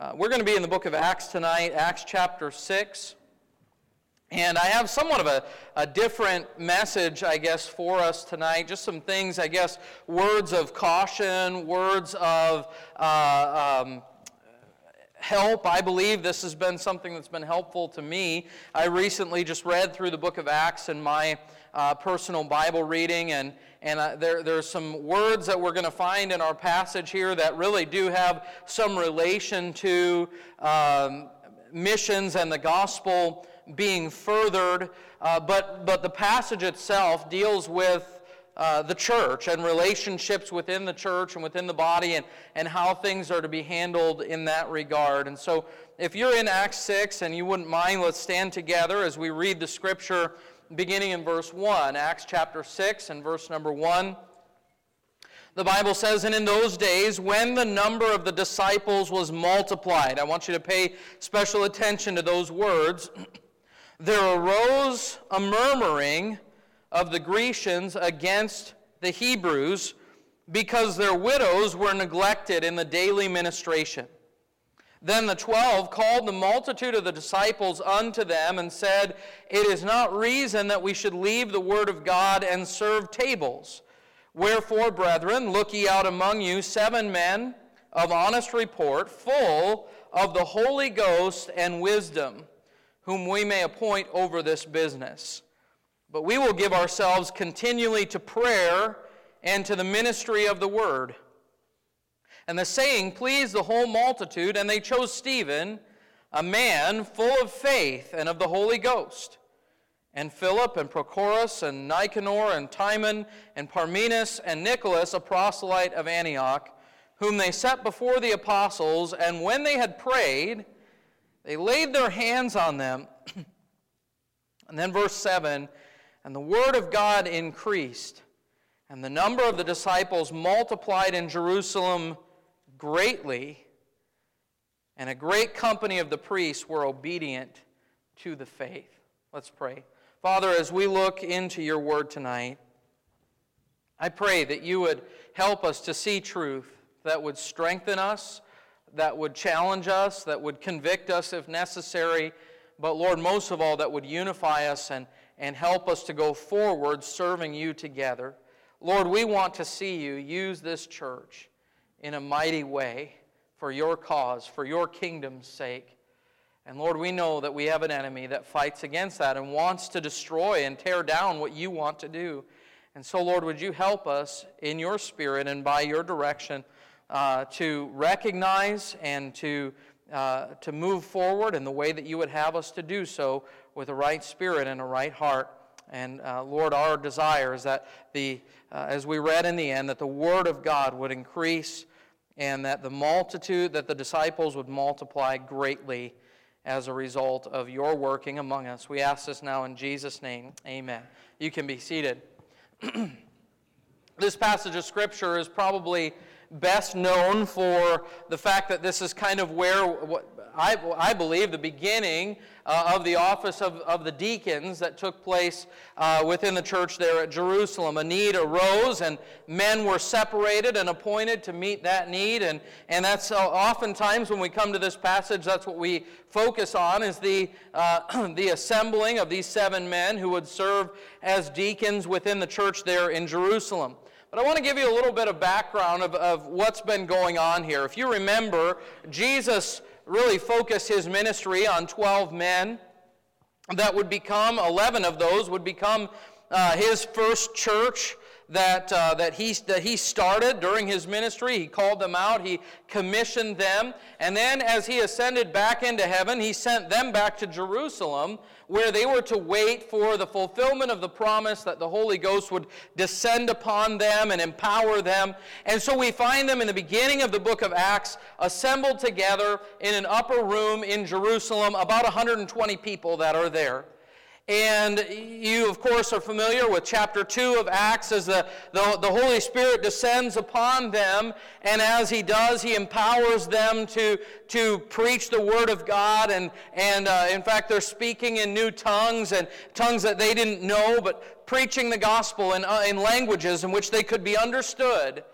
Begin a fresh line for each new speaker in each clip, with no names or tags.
Uh, we're going to be in the book of Acts tonight, Acts chapter 6. And I have somewhat of a, a different message, I guess, for us tonight. Just some things, I guess, words of caution, words of uh, um, help. I believe this has been something that's been helpful to me. I recently just read through the book of Acts in my uh, personal Bible reading, and, and uh, there, there's some words that we're going to find in our passage here that really do have some relation to um, missions and the gospel being furthered. Uh, but, but the passage itself deals with uh, the church and relationships within the church and within the body and, and how things are to be handled in that regard. And so, if you're in Acts 6 and you wouldn't mind, let's stand together as we read the scripture beginning in verse 1, Acts chapter 6 and verse number 1. The Bible says, And in those days, when the number of the disciples was multiplied, I want you to pay special attention to those words. There arose a murmuring of the Grecians against the Hebrews because their widows were neglected in the daily ministration. Then the twelve called the multitude of the disciples unto them and said, It is not reason that we should leave the word of God and serve tables. Wherefore, brethren, look ye out among you seven men of honest report, full of the Holy Ghost and wisdom, whom we may appoint over this business. But we will give ourselves continually to prayer and to the ministry of the word. And the saying pleased the whole multitude, and they chose Stephen, a man full of faith and of the Holy Ghost, and Philip and Prochorus and Nicanor and Timon and Parmenas and Nicholas, a proselyte of Antioch, whom they set before the apostles, and when they had prayed, they laid their hands on them. and then verse 7 And the word of God increased, and the number of the disciples multiplied in Jerusalem greatly, and a great company of the priests were obedient to the faith. Let's pray. Father, as we look into your word tonight, I pray that you would help us to see truth that would strengthen us, that would challenge us, that would convict us if necessary, but Lord, most of all, that would unify us and, and help us to go forward serving you together. Lord, we want to see you use this church in a mighty way for your cause, for your kingdom's sake. And Lord, we know that we have an enemy that fights against that and wants to destroy and tear down what you want to do. And so, Lord, would you help us in your spirit and by your direction uh, to recognize and to, uh, to move forward in the way that you would have us to do so with a right spirit and a right heart. And uh, Lord, our desire is that the, uh, as we read in the end, that the Word of God would increase and that the multitude, that the disciples would multiply greatly as a result of your working among us. We ask this now in Jesus' name. Amen. You can be seated. this passage of Scripture is probably best known for the fact that this is kind of where what I, I believe the beginning uh, of the office of, of the deacons that took place uh, within the church there at Jerusalem. A need arose, and men were separated and appointed to meet that need. And, and that's uh, oftentimes when we come to this passage, that's what we focus on is the, uh, the assembling of these seven men who would serve as deacons within the church there in Jerusalem. But I want to give you a little bit of background of, of what's been going on here. If you remember, Jesus really focused his ministry on 12 men that would become, 11 of those would become uh, his first church that, uh, that, he, that he started during his ministry. He called them out, he commissioned them, and then as he ascended back into heaven, he sent them back to Jerusalem where they were to wait for the fulfillment of the promise that the Holy Ghost would descend upon them and empower them. And so we find them in the beginning of the book of Acts assembled together in an upper room in Jerusalem, about 120 people that are there. And you, of course, are familiar with chapter 2 of Acts as the, the, the, Holy Spirit descends upon them. And as He does, He empowers them to, to preach the Word of God. And, and uh, in fact, they're speaking in new tongues and tongues that they didn't know, but preaching the gospel in, uh, in languages in which they could be understood.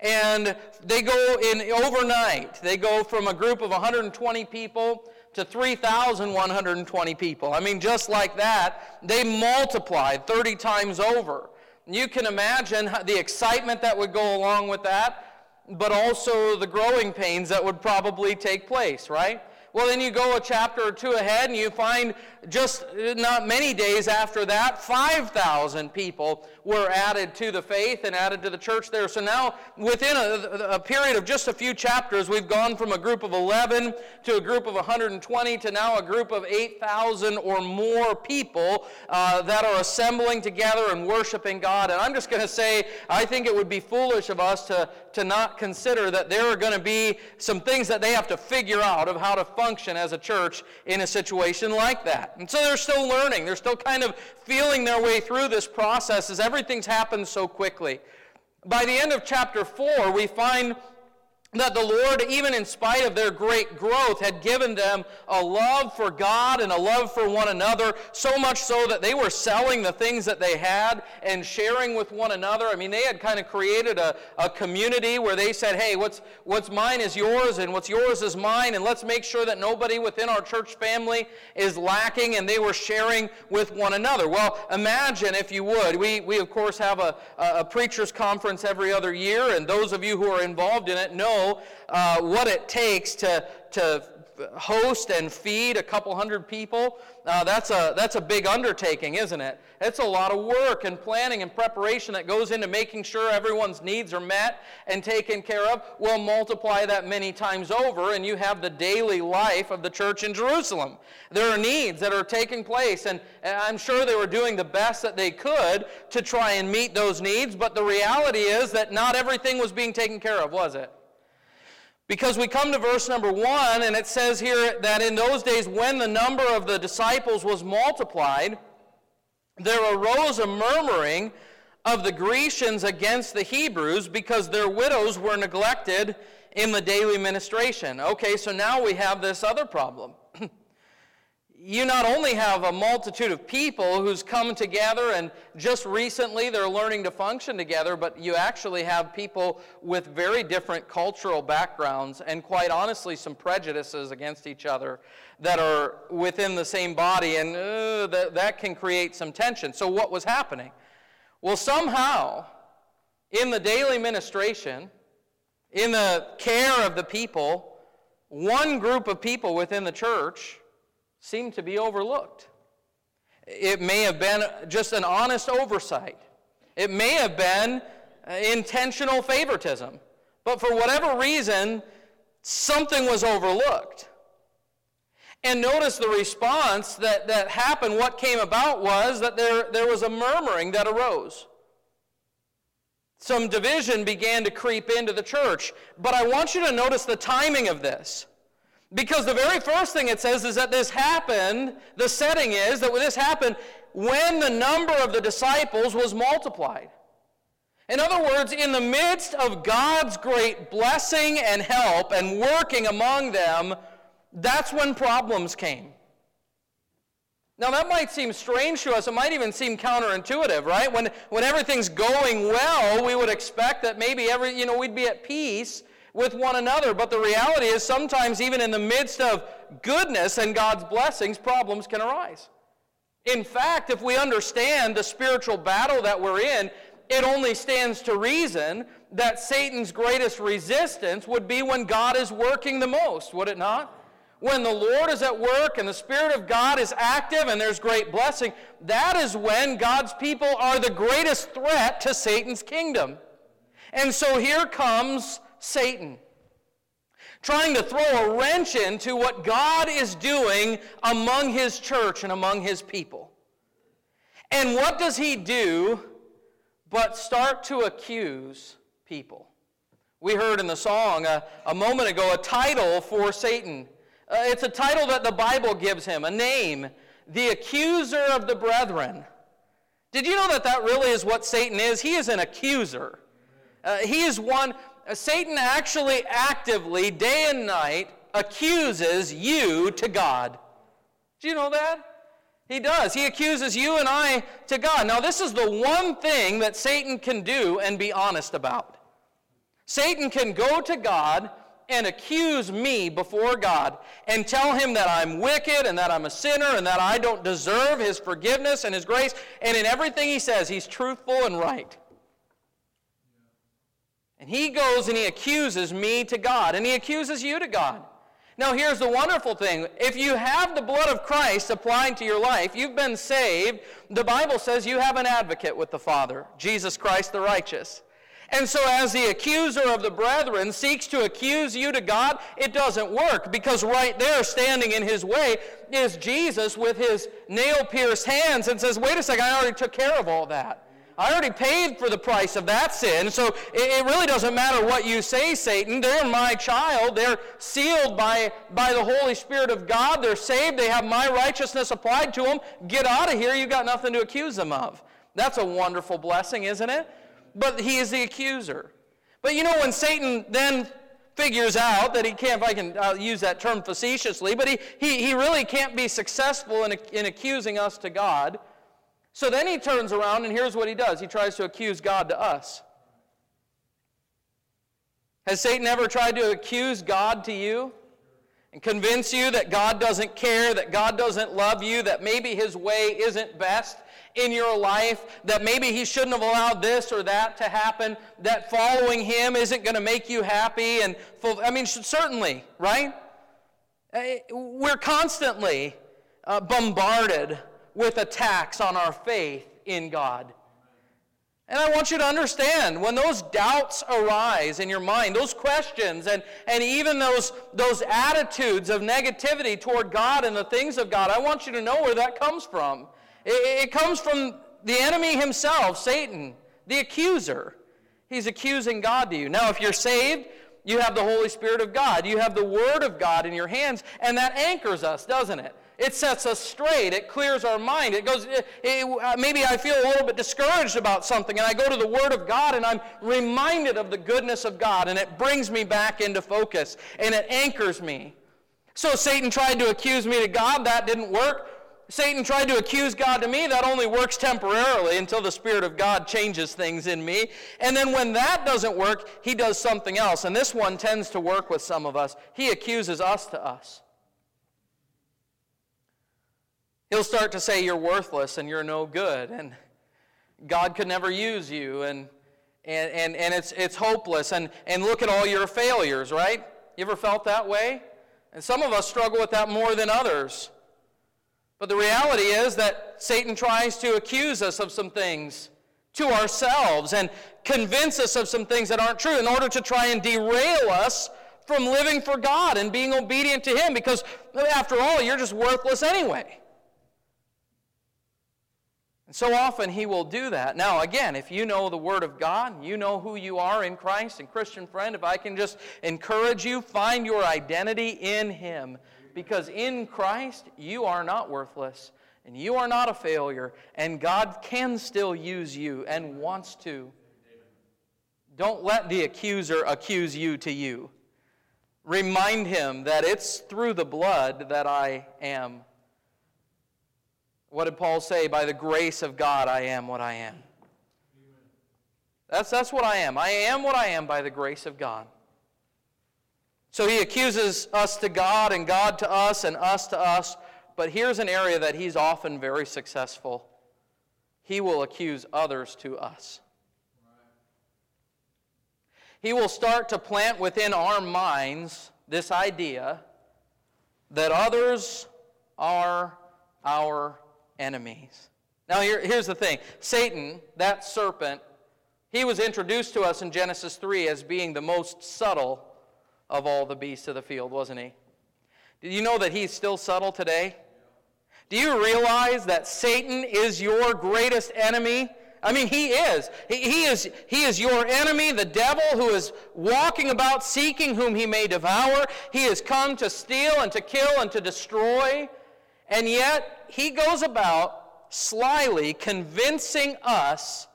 And they go in overnight. They go from a group of 120 people to 3,120 people. I mean, just like that, they multiplied 30 times over. You can imagine the excitement that would go along with that, but also the growing pains that would probably take place, right? Well, then you go a chapter or two ahead and you find just not many days after that, 5,000 people were added to the faith and added to the church there. So now, within a, a, period of just a few chapters, we've gone from a group of 11 to a group of 120 to now a group of 8,000 or more people uh, that are assembling together and worshiping God. And I'm just going to say, I think it would be foolish of us to, to not consider that there are going to be some things that they have to figure out of how to function as a church in a situation like that. And so they're still learning. They're still kind of feeling their way through this process as everything's happened so quickly. By the end of chapter 4, we find that the Lord, even in spite of their great growth, had given them a love for God and a love for one another, so much so that they were selling the things that they had and sharing with one another. I mean, they had kind of created a, a community where they said, hey, what's, what's mine is yours and what's yours is mine, and let's make sure that nobody within our church family is lacking, and they were sharing with one another. Well, imagine, if you would, we, we of course have a, a preacher's conference every other year, and those of you who are involved in it know uh, what it takes to, to host and feed a couple hundred people, uh, that's, a, that's a big undertaking, isn't it? It's a lot of work and planning and preparation that goes into making sure everyone's needs are met and taken care of. We'll multiply that many times over, and you have the daily life of the church in Jerusalem. There are needs that are taking place, and I'm sure they were doing the best that they could to try and meet those needs, but the reality is that not everything was being taken care of, was it? Because we come to verse number one, and it says here that in those days, when the number of the disciples was multiplied, there arose a murmuring of the Grecians against the Hebrews because their widows were neglected in the daily ministration. Okay, so now we have this other problem. you not only have a multitude of people who's come together and just recently they're learning to function together, but you actually have people with very different cultural backgrounds and quite honestly some prejudices against each other that are within the same body, and uh, that, that can create some tension. So, what was happening? Well, somehow, in the daily ministration, in the care of the people, one group of people within the church seemed to be overlooked. It may have been just an honest oversight. It may have been uh, intentional favoritism. But for whatever reason, something was overlooked. And notice the response that, that happened. What came about was that there, there was a murmuring that arose. Some division began to creep into the church. But I want you to notice the timing of this. Because the very first thing it says is that this happened, the setting is that this happened when the number of the disciples was multiplied. In other words, in the midst of God's great blessing and help and working among them, that's when problems came. Now, that might seem strange to us. It might even seem counterintuitive, right? When, when everything's going well, we would expect that maybe every, you know, we'd be at peace with one another. But the reality is, sometimes, even in the midst of goodness and God's blessings, problems can arise. In fact, if we understand the spiritual battle that we're in, it only stands to reason that Satan's greatest resistance would be when God is working the most, would it not? When the Lord is at work and the Spirit of God is active and there's great blessing, that is when God's people are the greatest threat to Satan's kingdom. And so here comes Satan, trying to throw a wrench into what God is doing among his church and among his people. And what does he do but start to accuse people? We heard in the song a, a moment ago a title for Satan. Uh, it's a title that the Bible gives him, a name, the accuser of the brethren. Did you know that that really is what Satan is? He is an accuser. Uh, he is one Satan actually actively, day and night, accuses you to God. Do you know that? He does. He accuses you and I to God. Now, this is the one thing that Satan can do and be honest about. Satan can go to God and accuse me before God and tell him that I'm wicked and that I'm a sinner and that I don't deserve his forgiveness and his grace. And in everything he says, he's truthful and right. And he goes and he accuses me to God and he accuses you to God. Now, here's the wonderful thing. If you have the blood of Christ applied to your life, you've been saved. The Bible says you have an advocate with the Father, Jesus Christ the righteous. And so, as the accuser of the brethren seeks to accuse you to God, it doesn't work because right there, standing in his way, is Jesus with his nail pierced hands and says, Wait a second, I already took care of all that. I already paid for the price of that sin. So it, really doesn't matter what you say, Satan. They're my child. They're sealed by, by the Holy Spirit of God. They're saved. They have my righteousness applied to them. Get out of here. You've got nothing to accuse them of. That's a wonderful blessing, isn't it? but he is the accuser. But you know, when Satan then figures out that he can't, if I can uh, use that term facetiously, but he, he, he really can't be successful in, in accusing us to God. So then he turns around and here's what he does he tries to accuse God to us. Has Satan ever tried to accuse God to you? And convince you that God doesn't care, that God doesn't love you, that maybe his way isn't best, in your life, that maybe He shouldn't have allowed this or that to happen, that following Him isn't going to make you happy. And full, I mean, certainly, right? Eh, we're constantly uh, bombarded with attacks on our faith in God. And I want you to understand when those doubts arise in your mind, those questions, and, and even those, those attitudes of negativity toward God and the things of God, I want you to know where that comes from. It, it comes from the enemy himself, Satan, the accuser. He's accusing God to you. Now, if you're saved, you have the Holy Spirit of God. You have the Word of God in your hands, and that anchors us, doesn't it? It sets us straight. It clears our mind. It goes, it, it, uh, maybe I feel a little bit discouraged about something, and I go to the Word of God, and I'm reminded of the goodness of God, and it brings me back into focus, and it anchors me. So Satan tried to accuse me to God. That didn't work. Satan tried to accuse God to me, that only works temporarily until the Spirit of God changes things in me. And then when that doesn't work, he does something else. And this one tends to work with some of us. He accuses us to us. He'll start to say, You're worthless and you're no good, and God could never use you, and, and, and, and it's, it's hopeless, and, and look at all your failures, right? You ever felt that way? And some of us struggle with that more than others. But the reality is that Satan tries to accuse us of some things to ourselves and convince us of some things that aren't true in order to try and derail us from living for God and being obedient to Him because, after all, you're just worthless anyway. So often He will do that. Now, again, if you know the Word of God, you know who you are in Christ, and Christian friend, if I can just encourage you, find your identity in Him because in Christ, you are not worthless and you are not a failure, and God can still use you and wants to. Don't let the accuser accuse you to you. Remind him that it's through the blood that I am. What did Paul say? By the grace of God, I am what I am. That's, that's what I am. I am what I am by the grace of God. So he accuses us to God and God to us and us to us. But here's an area that he's often very successful he will accuse others to us. He will start to plant within our minds this idea that others are our enemies. Now, here, here's the thing Satan, that serpent, he was introduced to us in Genesis 3 as being the most subtle of all the beasts of the field, wasn't he? Did you know that he's still subtle today? Do you realize that Satan is your greatest enemy? I mean, he is. He, he, is. he is your enemy, the devil, who is walking about seeking whom he may devour. He has come to steal and to kill and to destroy. And yet, he goes about slyly convincing us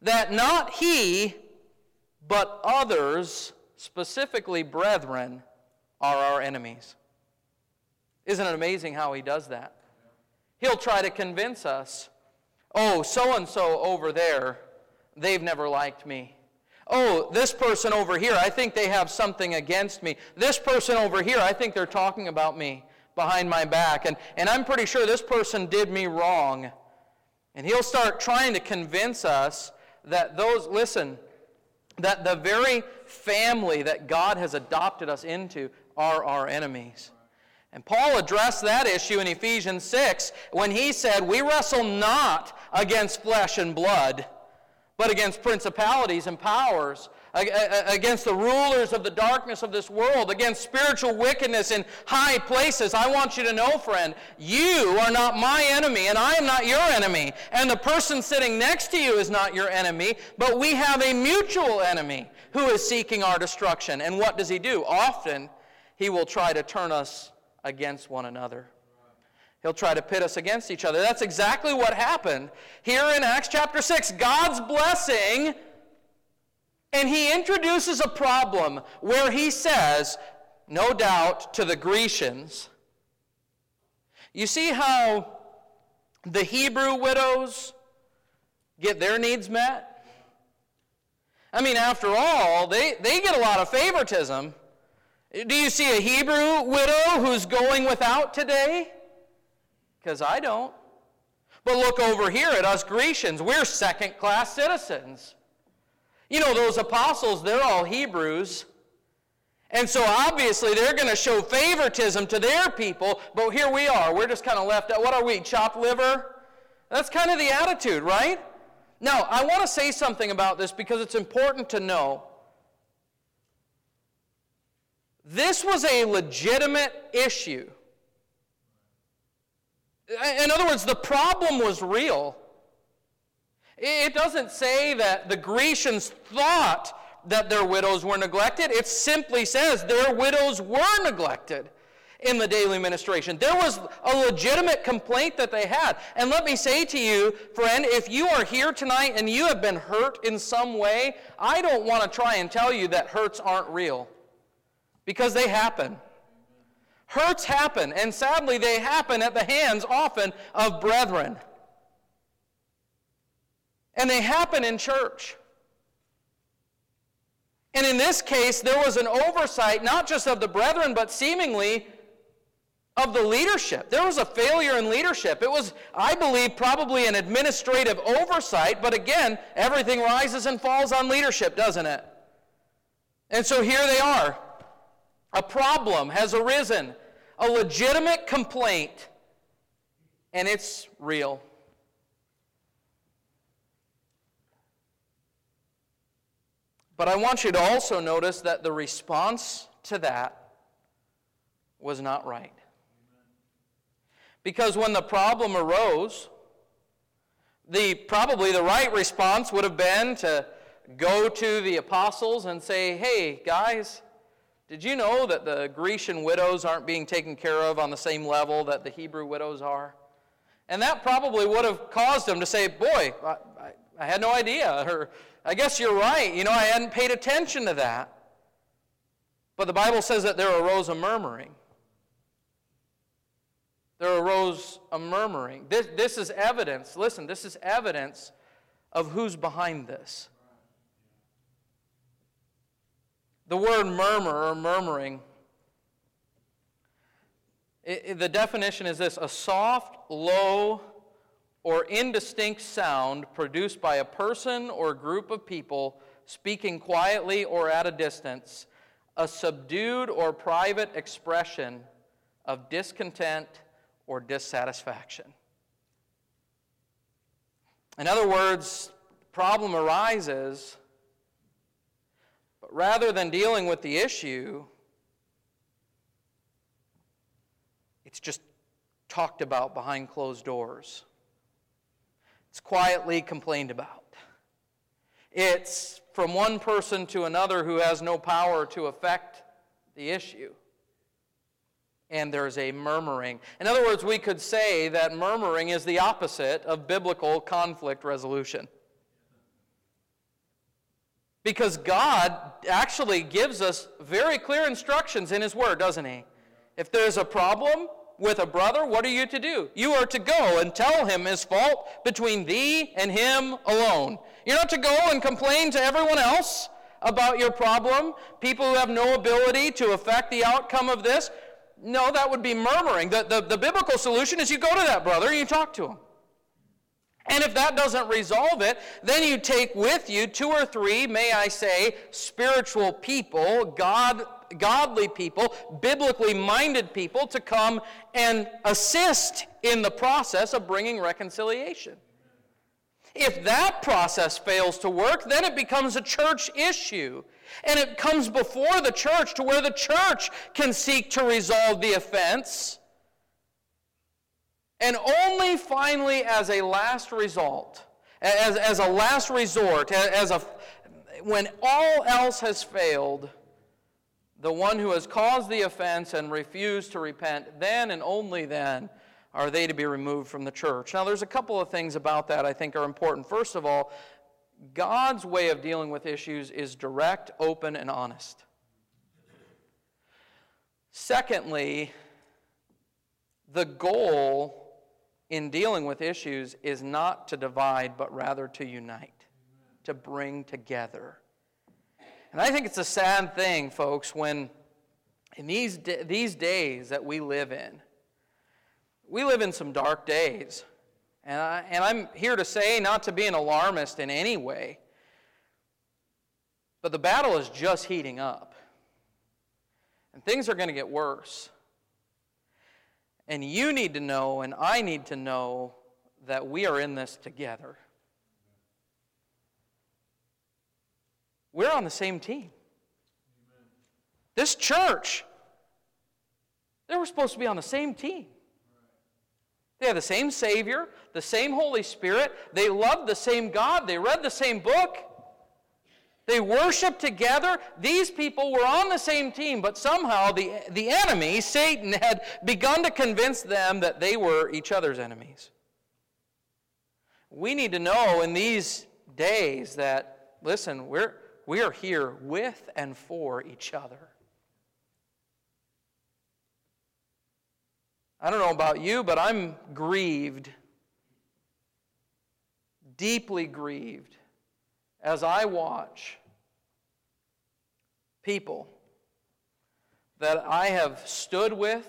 that not he, but others specifically brethren, are our enemies. Isn't it amazing how he does that? He'll try to convince us oh, so and so over there, they've never liked me. Oh, this person over here, I think they have something against me. This person over here, I think they're talking about me behind my back. And, and I'm pretty sure this person did me wrong. And he'll start trying to convince us that those, listen, that the very family that God has adopted us into are our enemies. And Paul addressed that issue in Ephesians 6 when he said, We wrestle not against flesh and blood, but against principalities and powers, against the rulers of the darkness of this world, against spiritual wickedness in high places. I want you to know, friend, you are not my enemy, and I am not your enemy. And the person sitting next to you is not your enemy, but we have a mutual enemy who is seeking our destruction. And what does he do? Often, he will try to turn us against one another. He'll try to pit us against each other. That's exactly what happened here in Acts chapter 6. God's blessing, and he introduces a problem where he says, no doubt, to the Grecians, you see how the Hebrew widows get their needs met? I mean, after all, they, they get a lot of favoritism. Do you see a Hebrew widow who's going without today? Because I don't. But look over here at us Grecians. We're second class citizens. You know, those apostles, they're all Hebrews. And so obviously they're going to show favoritism to their people, but here we are. We're just kind of left out. What are we, chopped liver? That's kind of the attitude, right? Now, I want to say something about this because it's important to know. This was a legitimate issue. In other words, the problem was real. It doesn't say that the Grecians thought that their widows were neglected. It simply says their widows were neglected in the daily ministration. There was a legitimate complaint that they had. And let me say to you, friend, if you are here tonight and you have been hurt in some way, I don't want to try and tell you that hurts aren't real because they happen. Hurts happen, and sadly, they happen at the hands often of brethren. And they happen in church. And in this case, there was an oversight not just of the brethren, but seemingly of the leadership. There was a failure in leadership. It was, I believe, probably an administrative oversight, but again, everything rises and falls on leadership, doesn't it? And so here they are. A problem has arisen, a legitimate complaint, and it's real. But I want you to also notice that the response to that was not right. Because when the problem arose, the probably the right response would have been to go to the apostles and say, "Hey, guys, did you know that the Grecian widows aren't being taken care of on the same level that the Hebrew widows are? And that probably would have caused them to say, Boy, I, I, I had no idea. Or, I guess you're right. You know, I hadn't paid attention to that. But the Bible says that there arose a murmuring. There arose a murmuring. This, this is evidence. Listen, this is evidence of who's behind this. The word murmur or murmuring, it, it, the definition is this a soft, low, or indistinct sound produced by a person or group of people speaking quietly or at a distance, a subdued or private expression of discontent or dissatisfaction. In other words, problem arises but rather than dealing with the issue, it's just talked about behind closed doors. It's quietly complained about. It's from one person to another who has no power to affect the issue. And there's a murmuring. In other words, we could say that murmuring is the opposite of biblical conflict resolution. Because God actually gives us very clear instructions in His Word, doesn't He? If there's a problem with a brother, what are you to do? You are to go and tell him his fault between thee and him alone. You're not to go and complain to everyone else. about your problem, people who have no ability to affect the outcome of this, no, that would be murmuring. The, the, the biblical solution is you go to that brother and you talk to him. And if that doesn't resolve it, then you take with you two or three, may I say, spiritual people, God, godly people, biblically minded people to come and assist in the process of bringing reconciliation. If that process fails to work, then it becomes a church issue. And it comes before the church to where the church can seek to resolve the offense. And only finally, as a last result, as, as a last resort, as a, when all else has failed, the one who has caused the offense and refused to repent, then and only then are they to be removed from the church. Now, there's a couple of things about that I think are important. First of all, God's way of dealing with issues is direct, open, and honest. Secondly, the goal in dealing with issues is not to divide, but rather to unite, to bring together. And I think it's a sad thing, folks, when in these, these days that we live in, we live in some dark days. And, I, and I'm here to say, not to be an alarmist in any way, but the battle is just heating up. And things are going to get worse. And you need to know, and I need to know, that we are in this together. We're on the same team. This church, they were supposed to be on the same team. They have the same Savior, the same Holy Spirit. They loved the same God. They read the same book. They worshiped together. These people were on the same team, but somehow the, the enemy, Satan, had begun to convince them that they were each other's enemies. We need to know in these days that, listen, we're, we are here with and for each other. I don't know about you, but I'm grieved, deeply grieved, as I watch people that I have stood with,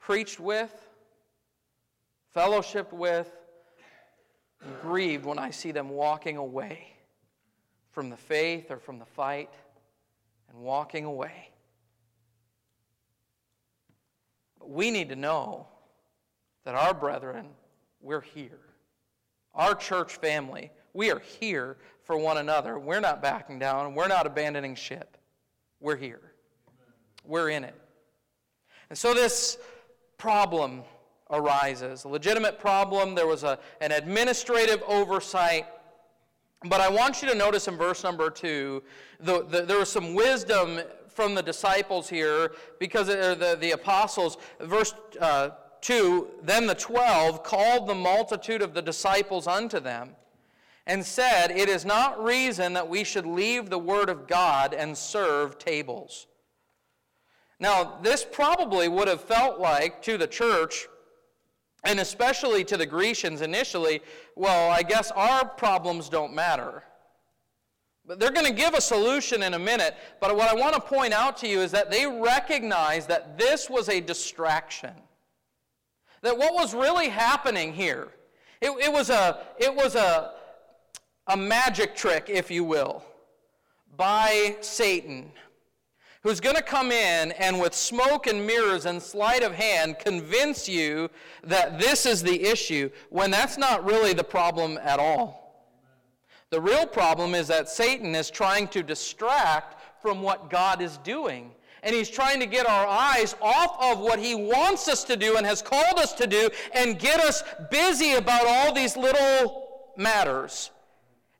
preached with, fellowshiped with, grieved when I see them walking away from the faith or from the fight and walking away. But we need to know that our brethren, we're here. Our church family, we are here for one another. We're not backing down. We're not abandoning ship. We're here. We're in it. And so this problem arises a legitimate problem. There was a, an administrative oversight. But I want you to notice in verse number two, the, the, there was some wisdom from the disciples here, because the, the apostles, verse uh, 2 Then the twelve called the multitude of the disciples unto them and said, It is not reason that we should leave the word of God and serve tables. Now, this probably would have felt like to the church, and especially to the Grecians initially, well, I guess our problems don't matter. But they're going to give a solution in a minute. But what I want to point out to you is that they recognize that this was a distraction. That what was really happening here, it, it was, a, it was a, a magic trick, if you will, by Satan, who's going to come in and with smoke and mirrors and sleight of hand convince you that this is the issue when that's not really the problem at all. The real problem is that Satan is trying to distract from what God is doing. And he's trying to get our eyes off of what he wants us to do and has called us to do and get us busy about all these little matters.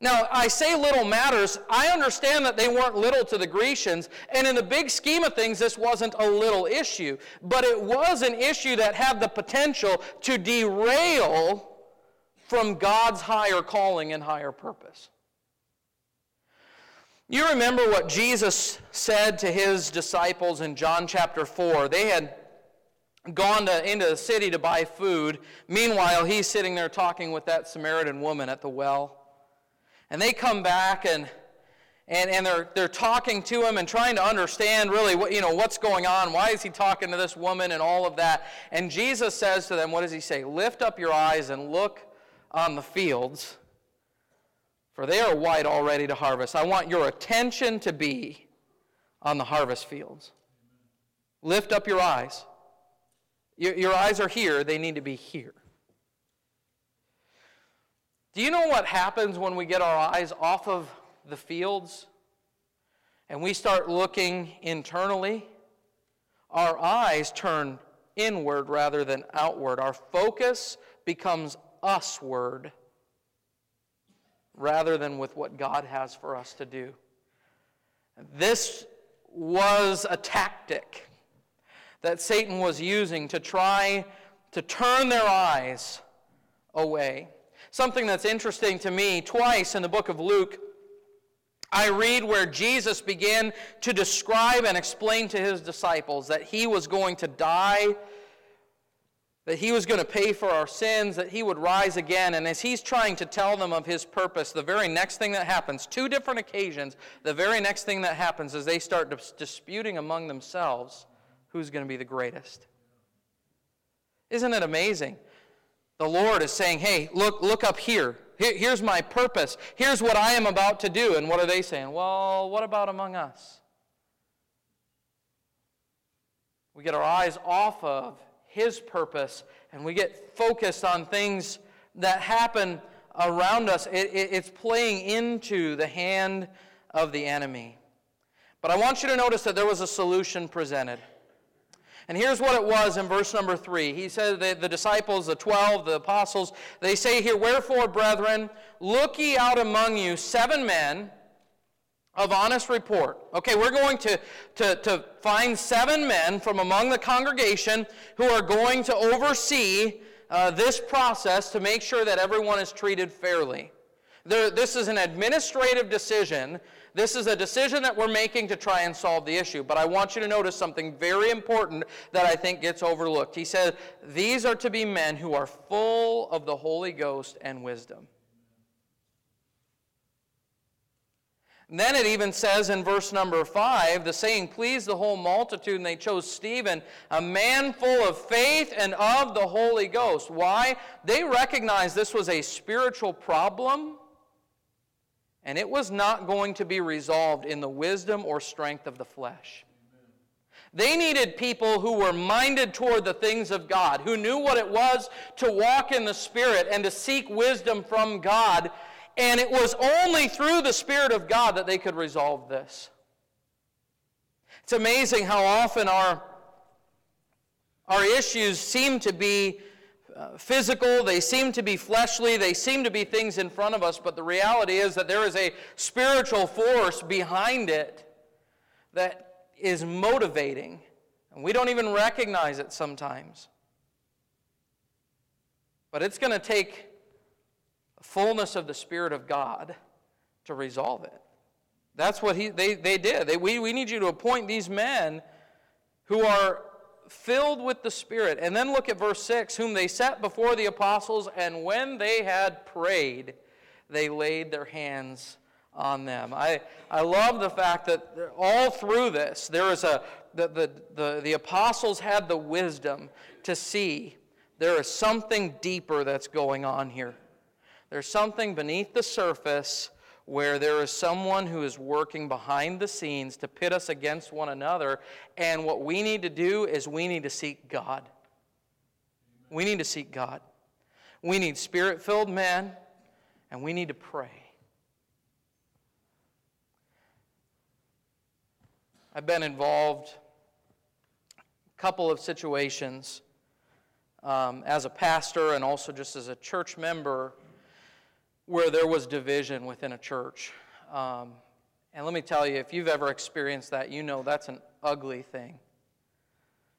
Now, I say little matters. I understand that they weren't little to the Grecians, and in the big scheme of things, this wasn't a little issue. But it was an issue that had the potential to derail from God's higher calling and higher purpose. You remember what Jesus said to his disciples in John chapter 4. They had gone to, into the city to buy food. Meanwhile, he's sitting there talking with that Samaritan woman at the well. And they come back and and, and they're, they're talking to him and trying to understand really what, you know, what's going on. Why is he talking to this woman and all of that? And Jesus says to them, what does he say? Lift up your eyes and look on the fields, for they are white already to harvest. I want your attention to be on the harvest fields. Lift up your eyes. Your, your eyes are here, they need to be here. Do you know what happens when we get our eyes off of the fields and we start looking internally? Our eyes turn inward rather than outward. Our focus becomes usward rather than with what God has for us to do. This was a tactic that Satan was using to try to turn their eyes away. Something that's interesting to me, twice in the book of Luke, I read where Jesus began to describe and explain to his disciples that he was going to die, that he was going to pay for our sins, that he would rise again. And as he's trying to tell them of his purpose, the very next thing that happens, two different occasions, the very next thing that happens is they start disputing among themselves who's going to be the greatest. Isn't it amazing? The Lord is saying, hey, look, look up here. here. Here's my purpose. Here's what I am about to do. And what are they saying? Well, what about among us? We get our eyes off of His purpose and we get focused on things that happen around us. It, it, it's playing into the hand of the enemy. But I want you to notice that there was a solution presented. And here's what it was in verse number three. He said that the disciples, the twelve, the apostles, they say here, Wherefore, brethren, look ye out among you seven men of honest report. Okay, we're going to, to, to find seven men from among the congregation who are going to oversee uh, this process to make sure that everyone is treated fairly. There, this is an administrative decision this is a decision that we're making to try and solve the issue. But I want you to notice something very important that I think gets overlooked. He said, These are to be men who are full of the Holy Ghost and wisdom. And then it even says in verse number five, the saying pleased the whole multitude, and they chose Stephen, a man full of faith and of the Holy Ghost. Why? They recognized this was a spiritual problem and it was not going to be resolved in the wisdom or strength of the flesh. They needed people who were minded toward the things of God, who knew what it was to walk in the Spirit and to seek wisdom from God. And it was only through the Spirit of God that they could resolve this. It's amazing how often our, our issues seem to be uh, physical, they seem to be fleshly, they seem to be things in front of us, but the reality is that there is a spiritual force behind it that is motivating. And we don't even recognize it sometimes. But it's going to take fullness of the Spirit of God to resolve it. That's what he, they, they did. They, we, we need you to appoint these men who are filled with the Spirit. And then look at verse 6 whom they set before the apostles, and when they had prayed, they laid their hands on them. I, I love the fact that all through this, there is a, the, the, the, the apostles had the wisdom to see there is something deeper that's going on here. There's something beneath the surface where there is someone who is working behind the scenes to pit us against one another. And what we need to do is we need to seek God. We need to seek God. We need spirit filled men, and we need to pray. I've been involved a couple of situations um, as a pastor and also just as a church member where there was division within a church. Um, and let me tell you, if you've ever experienced that, you know that's an ugly thing.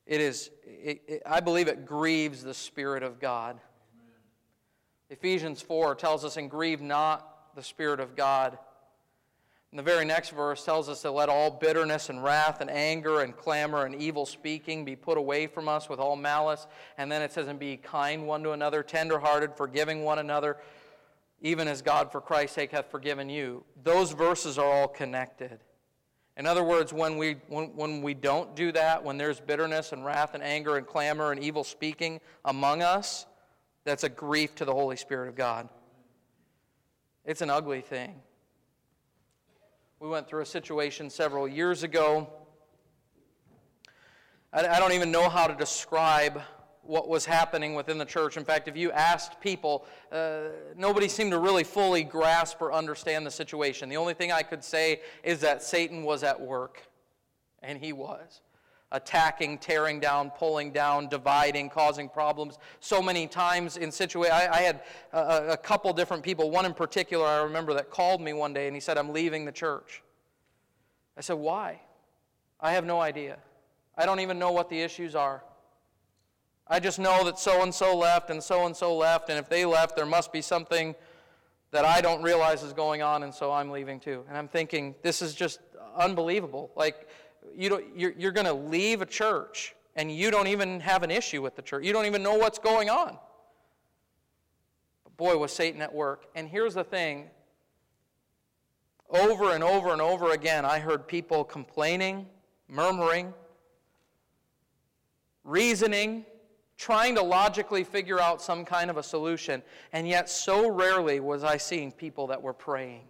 It is, it, it, I believe it grieves the Spirit of God. Amen. Ephesians 4 tells us, and grieve not the Spirit of God. And the very next verse tells us to let all bitterness and wrath and anger and clamor and evil speaking be put away from us with all malice. And then it says, and be kind one to another, tenderhearted, forgiving one another even as God for Christ's sake hath forgiven you. Those verses are all connected. In other words, when we, when, when we don't do that, when there's bitterness and wrath and anger and clamor and evil speaking among us, that's a grief to the Holy Spirit of God. It's an ugly thing. We went through a situation several years ago. I, I don't even know how to describe what was happening within the church. In fact, if you asked people, uh, nobody seemed to really fully grasp or understand the situation. The only thing I could say is that Satan was at work, and he was. Attacking, tearing down, pulling down, dividing, causing problems. So many times in situations, I, I, had a, a couple different people, one in particular I remember that called me one day and he said, I'm leaving the church. I said, Why? I have no idea. I don't even know what the issues are. I just know that so and so left and so and so left, and if they left, there must be something that I don't realize is going on, and so I'm leaving too. And I'm thinking, this is just unbelievable. Like, you don't, you're, you're going to leave a church, and you don't even have an issue with the church. You don't even know what's going on. But boy, was Satan at work. And here's the thing over and over and over again, I heard people complaining, murmuring, reasoning, trying to logically figure out some kind of a solution, and yet so rarely was I seeing people that were praying.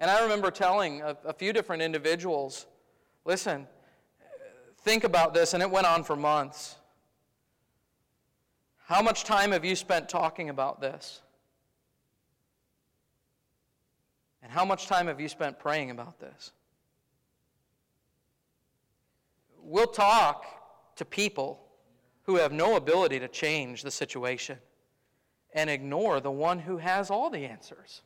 And I remember telling a, a few different individuals, listen, think about this, and it went on for months. How much time have you spent talking about this? And how much time have you spent praying about this? We'll talk to people who have no ability to change the situation and ignore the one who has all the answers.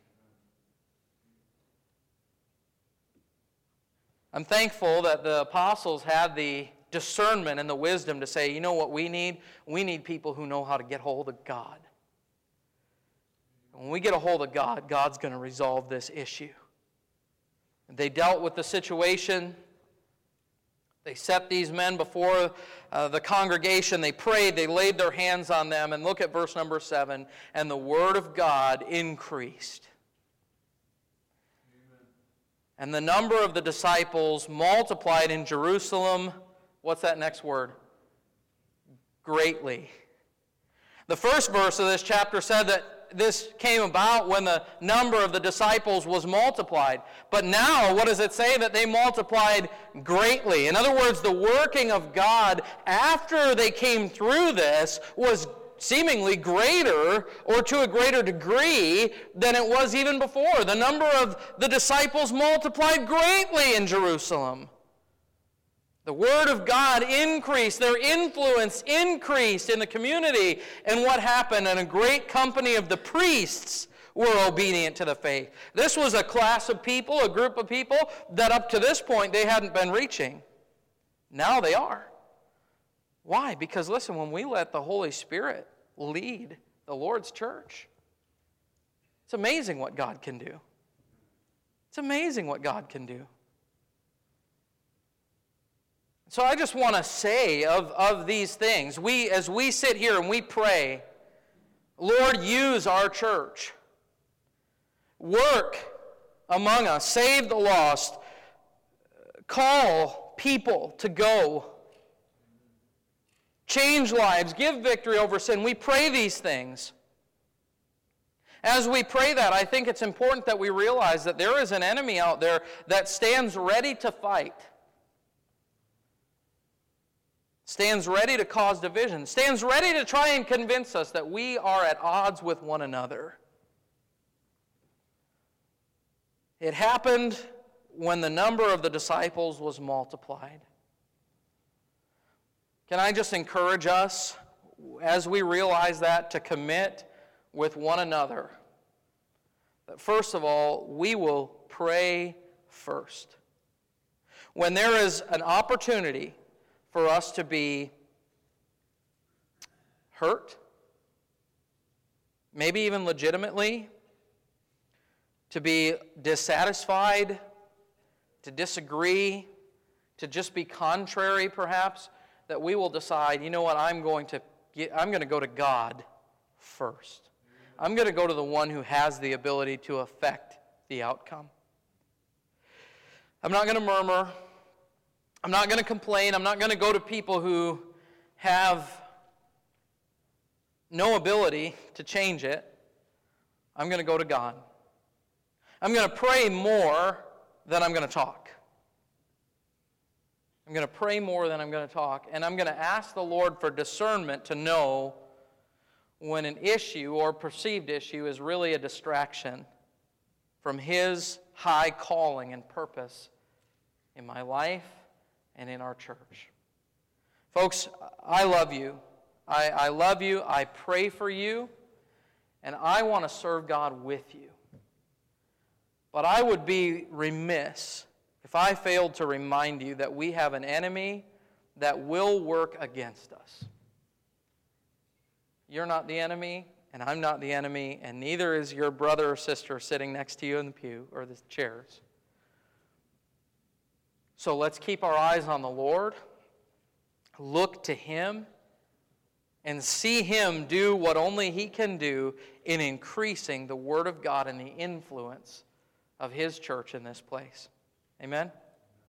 I'm thankful that the apostles had the discernment and the wisdom to say, you know what we need? We need people who know how to get hold of God. When we get a hold of God, God's going to resolve this issue. They dealt with the situation they set these men before uh, the congregation. They prayed. They laid their hands on them. And look at verse number seven. And the word of God increased. Amen. And the number of the disciples multiplied in Jerusalem. What's that next word? Greatly. The first verse of this chapter said that this came about when the number of the disciples was multiplied. But now, what does it say? That they multiplied greatly. In other words, the working of God after they came through this was seemingly greater or to a greater degree than it was even before. The number of the disciples multiplied greatly in Jerusalem. The Word of God increased, their influence increased in the community. And what happened? And a great company of the priests were obedient to the faith. This was a class of people, a group of people that up to this point they hadn't been reaching. Now they are. Why? Because listen, when we let the Holy Spirit lead the Lord's church, it's amazing what God can do. It's amazing what God can do. So I just want to say of, of these things, we as we sit here and we pray, Lord, use our church. Work among us, save the lost, call people to go. Change lives, give victory over sin. We pray these things. As we pray that, I think it's important that we realize that there is an enemy out there that stands ready to fight stands ready to cause division, stands ready to try and convince us that we are at odds with one another. It happened when the number of the disciples was multiplied. Can I just encourage us, as we realize that, to commit with one another? That first of all, we will pray first. When there is an opportunity for us to be hurt, maybe even legitimately, to be dissatisfied, to disagree, to just be contrary perhaps, that we will decide, you know what, I'm going to get, I'm going to go to God first. I'm going to go to the one who has the ability to affect the outcome. I'm not going to murmur. I'm not going to complain. I'm not going to go to people who have no ability to change it. I'm going to go to God. I'm going to pray more than I'm going to talk. I'm going to pray more than I'm going to talk. And I'm going to ask the Lord for discernment to know when an issue or perceived issue is really a distraction from His high calling and purpose in my life and in our church. Folks, I love you. I, I love you. I pray for you. And I want to serve God with you. But I would be remiss if I failed to remind you that we have an enemy that will work against us. You're not the enemy, and I'm not the enemy, and neither is your brother or sister sitting next to you in the pew or the chairs. So let's keep our eyes on the Lord, look to Him, and see Him do what only He can do in increasing the Word of God and the influence of His church in this place. Amen?